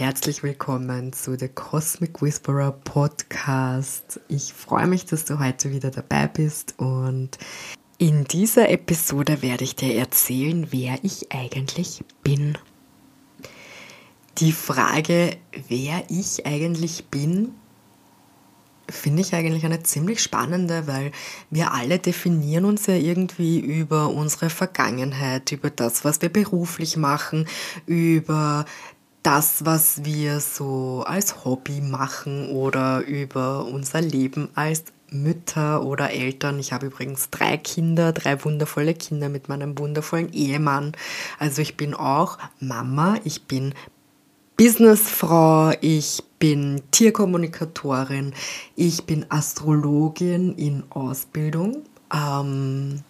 Herzlich willkommen zu The Cosmic Whisperer Podcast. Ich freue mich, dass du heute wieder dabei bist und in dieser Episode werde ich dir erzählen, wer ich eigentlich bin. Die Frage, wer ich eigentlich bin, finde ich eigentlich eine ziemlich spannende, weil wir alle definieren uns ja irgendwie über unsere Vergangenheit, über das, was wir beruflich machen, über das, was wir so als Hobby machen oder über unser Leben als Mütter oder Eltern. Ich habe übrigens drei Kinder, drei wundervolle Kinder mit meinem wundervollen Ehemann. Also ich bin auch Mama, ich bin Businessfrau, ich bin Tierkommunikatorin, ich bin Astrologin in Ausbildung. Ähm,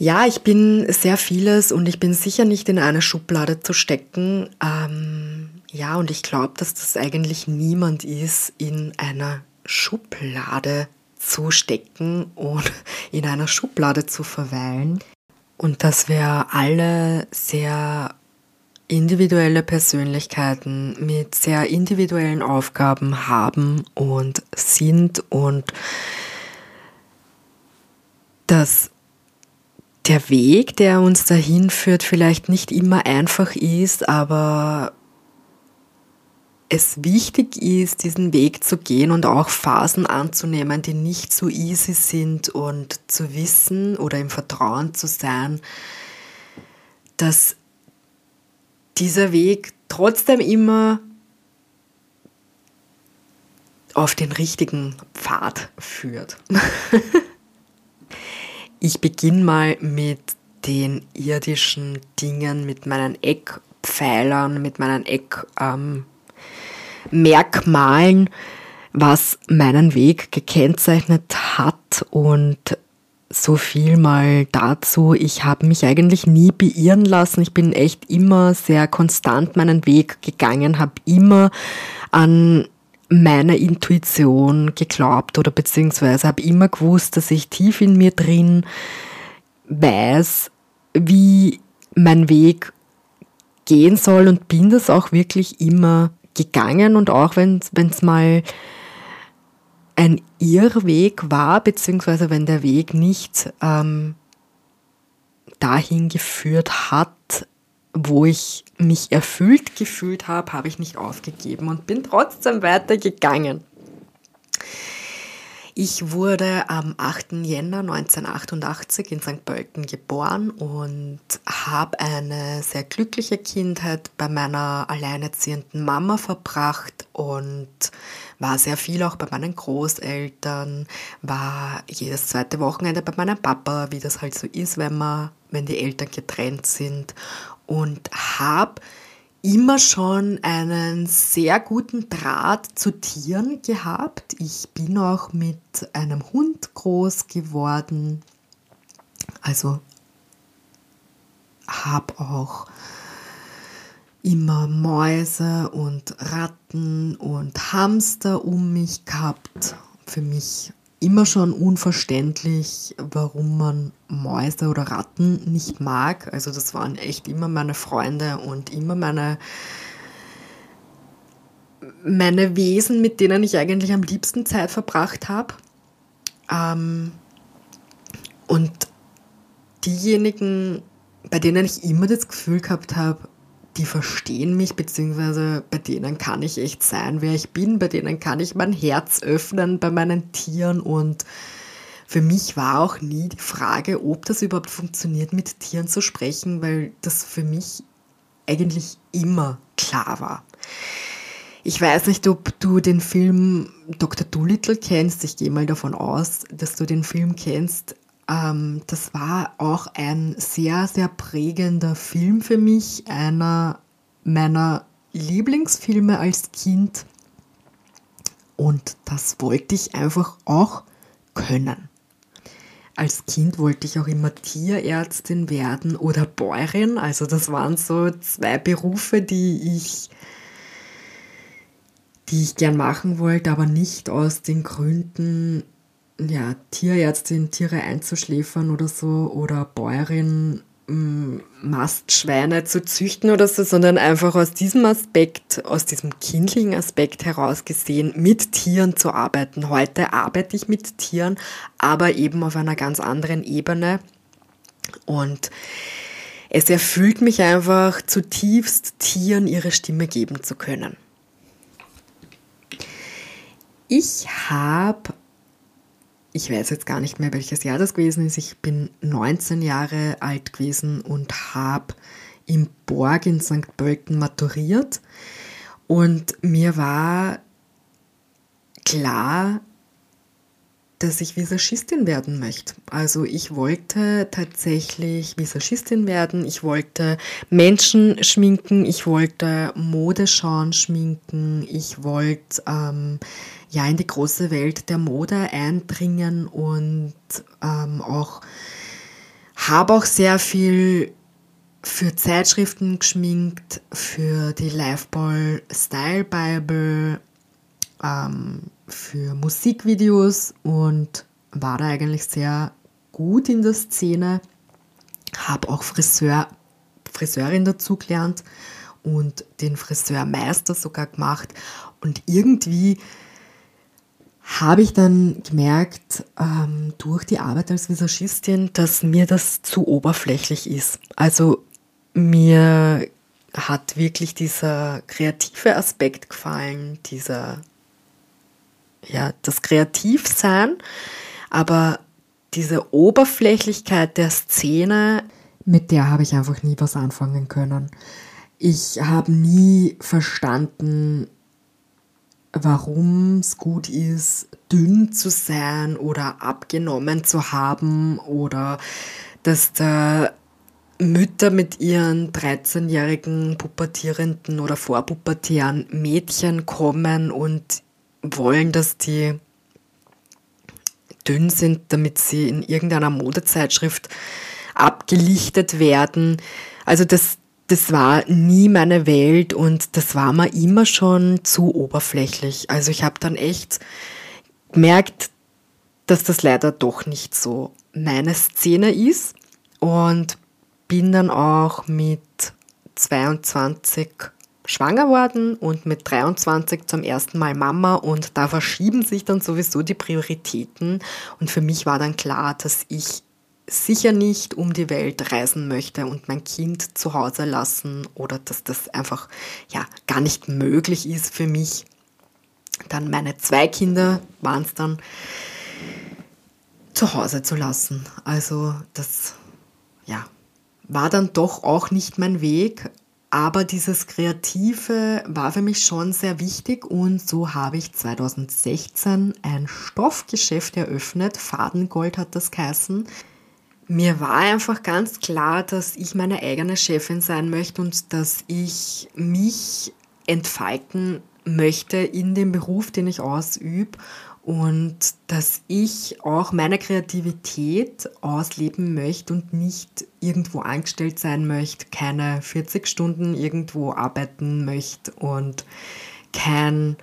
ja, ich bin sehr vieles und ich bin sicher nicht in eine Schublade zu stecken. Ähm, ja, und ich glaube, dass das eigentlich niemand ist, in einer Schublade zu stecken und in einer Schublade zu verweilen. Und dass wir alle sehr individuelle Persönlichkeiten mit sehr individuellen Aufgaben haben und sind und dass der Weg, der uns dahin führt, vielleicht nicht immer einfach ist, aber es wichtig ist, diesen Weg zu gehen und auch Phasen anzunehmen, die nicht so easy sind und zu wissen oder im Vertrauen zu sein, dass dieser Weg trotzdem immer auf den richtigen Pfad führt. ich beginne mal mit den irdischen Dingen, mit meinen Eckpfeilern, mit meinen Eckmerkmalen, ähm, was meinen Weg gekennzeichnet hat und so viel mal dazu. Ich habe mich eigentlich nie beirren lassen. Ich bin echt immer sehr konstant meinen Weg gegangen, habe immer an meine Intuition geglaubt oder beziehungsweise habe immer gewusst, dass ich tief in mir drin weiß, wie mein Weg gehen soll und bin das auch wirklich immer gegangen. Und auch wenn es mal ein Irrweg war, beziehungsweise wenn der Weg nicht ähm, dahin geführt hat, wo ich mich erfüllt gefühlt habe, habe ich nicht aufgegeben und bin trotzdem weitergegangen. Ich wurde am 8. Jänner 1988 in St. Pölten geboren und habe eine sehr glückliche Kindheit bei meiner alleinerziehenden Mama verbracht und war sehr viel auch bei meinen Großeltern, war jedes zweite Wochenende bei meinem Papa, wie das halt so ist, wenn man, wenn die Eltern getrennt sind und habe immer schon einen sehr guten Draht zu Tieren gehabt. Ich bin auch mit einem Hund groß geworden. Also habe auch immer Mäuse und Ratten und Hamster um mich gehabt. Für mich immer schon unverständlich, warum man Mäuse oder Ratten nicht mag. Also das waren echt immer meine Freunde und immer meine, meine Wesen, mit denen ich eigentlich am liebsten Zeit verbracht habe. Ähm, und diejenigen, bei denen ich immer das Gefühl gehabt habe, die verstehen mich, beziehungsweise bei denen kann ich echt sein, wer ich bin, bei denen kann ich mein Herz öffnen bei meinen Tieren und für mich war auch nie die Frage, ob das überhaupt funktioniert, mit Tieren zu sprechen, weil das für mich eigentlich immer klar war. Ich weiß nicht, ob du den Film Dr. Dolittle kennst. Ich gehe mal davon aus, dass du den Film kennst. Ähm, das war auch ein sehr, sehr prägender Film für mich, einer meiner Lieblingsfilme als Kind. Und das wollte ich einfach auch können. Als Kind wollte ich auch immer Tierärztin werden oder Bäuerin. Also das waren so zwei Berufe, die ich, die ich gern machen wollte, aber nicht aus den Gründen, ja, Tierärztin, Tiere einzuschläfern oder so oder Bäuerin, Mastschweine zu züchten oder so, sondern einfach aus diesem Aspekt, aus diesem kindlichen Aspekt heraus gesehen, mit Tieren zu arbeiten. Heute arbeite ich mit Tieren, aber eben auf einer ganz anderen Ebene. Und es erfüllt mich einfach zutiefst, Tieren ihre Stimme geben zu können. Ich habe ich weiß jetzt gar nicht mehr, welches Jahr das gewesen ist. Ich bin 19 Jahre alt gewesen und habe im Borg in St. Pölten maturiert. Und mir war klar, dass ich Visagistin werden möchte. Also ich wollte tatsächlich Visagistin werden. Ich wollte Menschen schminken. Ich wollte Modeschauen schminken. Ich wollte ähm, ja in die große Welt der Mode eindringen und ähm, auch habe auch sehr viel für Zeitschriften geschminkt, für die Liveball Style Bible, ähm, für Musikvideos und war da eigentlich sehr gut in der Szene. Habe auch Friseur, Friseurin dazu gelernt und den Friseurmeister sogar gemacht. Und irgendwie habe ich dann gemerkt, ähm, durch die Arbeit als Visagistin, dass mir das zu oberflächlich ist. Also mir hat wirklich dieser kreative Aspekt gefallen, dieser, ja, das Kreativsein, aber diese Oberflächlichkeit der Szene, mit der habe ich einfach nie was anfangen können. Ich habe nie verstanden, warum es gut ist, dünn zu sein oder abgenommen zu haben oder dass da Mütter mit ihren 13-jährigen pubertierenden oder vorpubertären Mädchen kommen und wollen, dass die dünn sind, damit sie in irgendeiner Modezeitschrift abgelichtet werden. Also das, das war nie meine Welt und das war mir immer schon zu oberflächlich. Also ich habe dann echt gemerkt, dass das leider doch nicht so meine Szene ist und bin dann auch mit 22 schwanger worden und mit 23 zum ersten Mal Mama und da verschieben sich dann sowieso die Prioritäten und für mich war dann klar, dass ich sicher nicht um die Welt reisen möchte und mein Kind zu Hause lassen oder dass das einfach ja gar nicht möglich ist für mich. Dann meine zwei Kinder waren es dann zu Hause zu lassen. Also das ja war dann doch auch nicht mein Weg, aber dieses Kreative war für mich schon sehr wichtig und so habe ich 2016 ein Stoffgeschäft eröffnet. Fadengold hat das geheißen. Mir war einfach ganz klar, dass ich meine eigene Chefin sein möchte und dass ich mich entfalten möchte in dem Beruf, den ich ausübe und dass ich auch meine Kreativität ausleben möchte und nicht irgendwo angestellt sein möchte, keine 40 Stunden irgendwo arbeiten möchte und kein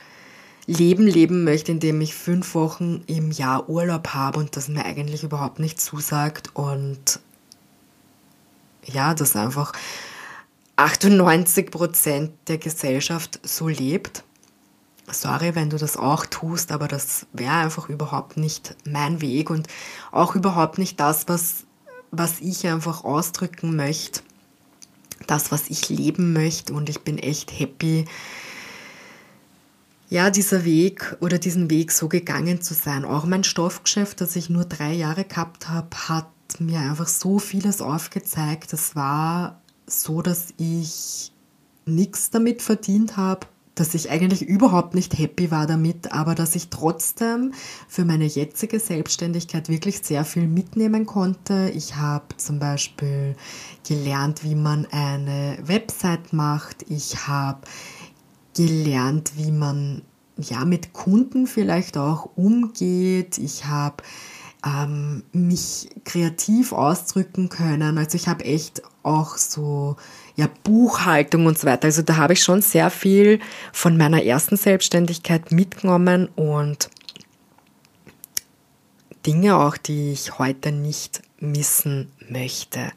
Leben leben möchte, in dem ich fünf Wochen im Jahr Urlaub habe und das mir eigentlich überhaupt nicht zusagt und ja, dass einfach 98 Prozent der Gesellschaft so lebt. Sorry, wenn du das auch tust, aber das wäre einfach überhaupt nicht mein Weg und auch überhaupt nicht das, was, was ich einfach ausdrücken möchte, das, was ich leben möchte und ich bin echt happy, ja, dieser Weg oder diesen Weg so gegangen zu sein. Auch mein Stoffgeschäft, das ich nur drei Jahre gehabt habe, hat mir einfach so vieles aufgezeigt. Es war so, dass ich nichts damit verdient habe, dass ich eigentlich überhaupt nicht happy war damit, aber dass ich trotzdem für meine jetzige Selbstständigkeit wirklich sehr viel mitnehmen konnte. Ich habe zum Beispiel gelernt, wie man eine Website macht. Ich habe gelernt, wie man ja mit Kunden vielleicht auch umgeht. Ich habe ähm, mich kreativ ausdrücken können. Also ich habe echt auch so ja Buchhaltung und so weiter. Also da habe ich schon sehr viel von meiner ersten Selbstständigkeit mitgenommen und Dinge auch, die ich heute nicht missen möchte.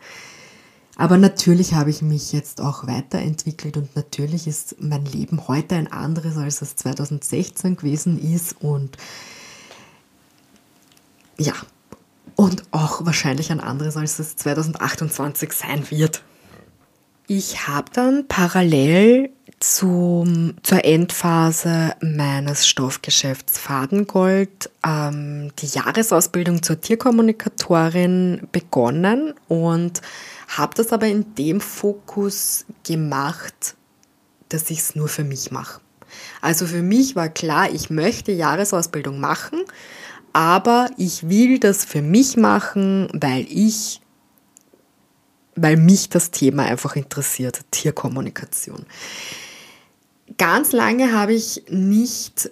Aber natürlich habe ich mich jetzt auch weiterentwickelt und natürlich ist mein Leben heute ein anderes, als es 2016 gewesen ist und ja, und auch wahrscheinlich ein anderes, als es 2028 sein wird. Ich habe dann parallel zum, zur Endphase meines Stoffgeschäfts Fadengold ähm, die Jahresausbildung zur Tierkommunikatorin begonnen und habe das aber in dem Fokus gemacht, dass ich es nur für mich mache. Also für mich war klar, ich möchte Jahresausbildung machen, aber ich will das für mich machen, weil ich weil mich das Thema einfach interessiert, Tierkommunikation. Ganz lange habe ich nicht,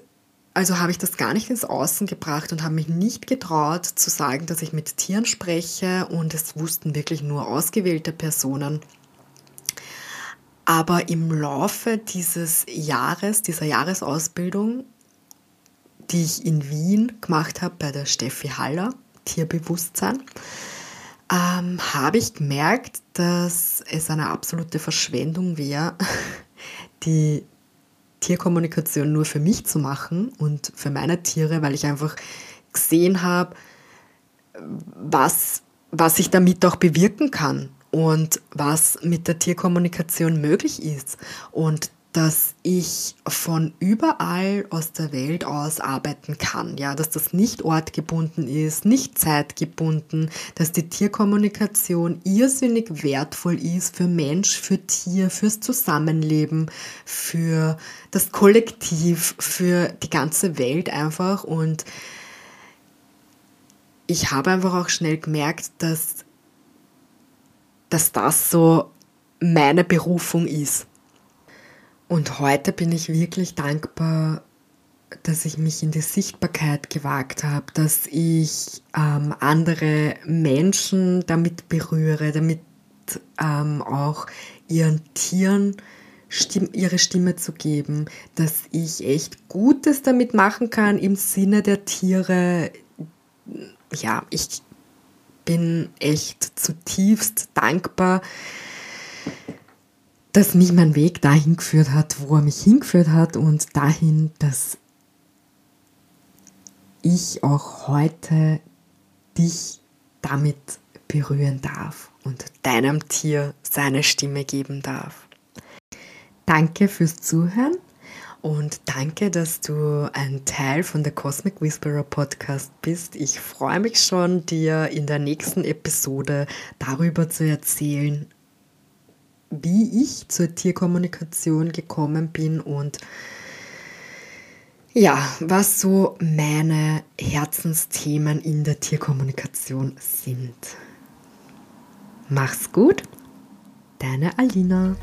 also habe ich das gar nicht ins Außen gebracht und habe mich nicht getraut zu sagen, dass ich mit Tieren spreche und es wussten wirklich nur ausgewählte Personen. Aber im Laufe dieses Jahres, dieser Jahresausbildung, die ich in Wien gemacht habe bei der Steffi Haller, Tierbewusstsein, ähm, habe ich gemerkt, dass es eine absolute Verschwendung wäre, die Tierkommunikation nur für mich zu machen und für meine Tiere, weil ich einfach gesehen habe, was, was ich damit auch bewirken kann und was mit der Tierkommunikation möglich ist. Und dass ich von überall aus der Welt aus arbeiten kann, ja, dass das nicht ortgebunden ist, nicht zeitgebunden, dass die Tierkommunikation irrsinnig wertvoll ist für Mensch, für Tier, fürs Zusammenleben, für das Kollektiv, für die ganze Welt einfach. Und ich habe einfach auch schnell gemerkt, dass, dass das so meine Berufung ist und heute bin ich wirklich dankbar, dass ich mich in die Sichtbarkeit gewagt habe, dass ich ähm, andere Menschen damit berühre, damit ähm, auch ihren Tieren Stimm, ihre Stimme zu geben, dass ich echt Gutes damit machen kann im Sinne der Tiere. Ja, ich bin echt zutiefst dankbar, dass mich mein Weg dahin geführt hat, wo er mich hingeführt hat und dahin, dass ich auch heute dich damit berühren darf und deinem Tier seine Stimme geben darf. Danke fürs Zuhören und danke, dass du ein Teil von der Cosmic Whisperer Podcast bist. Ich freue mich schon, dir in der nächsten Episode darüber zu erzählen, wie ich zur Tierkommunikation gekommen bin und ja, was so meine Herzensthemen in der Tierkommunikation sind. Mach's gut, deine Alina.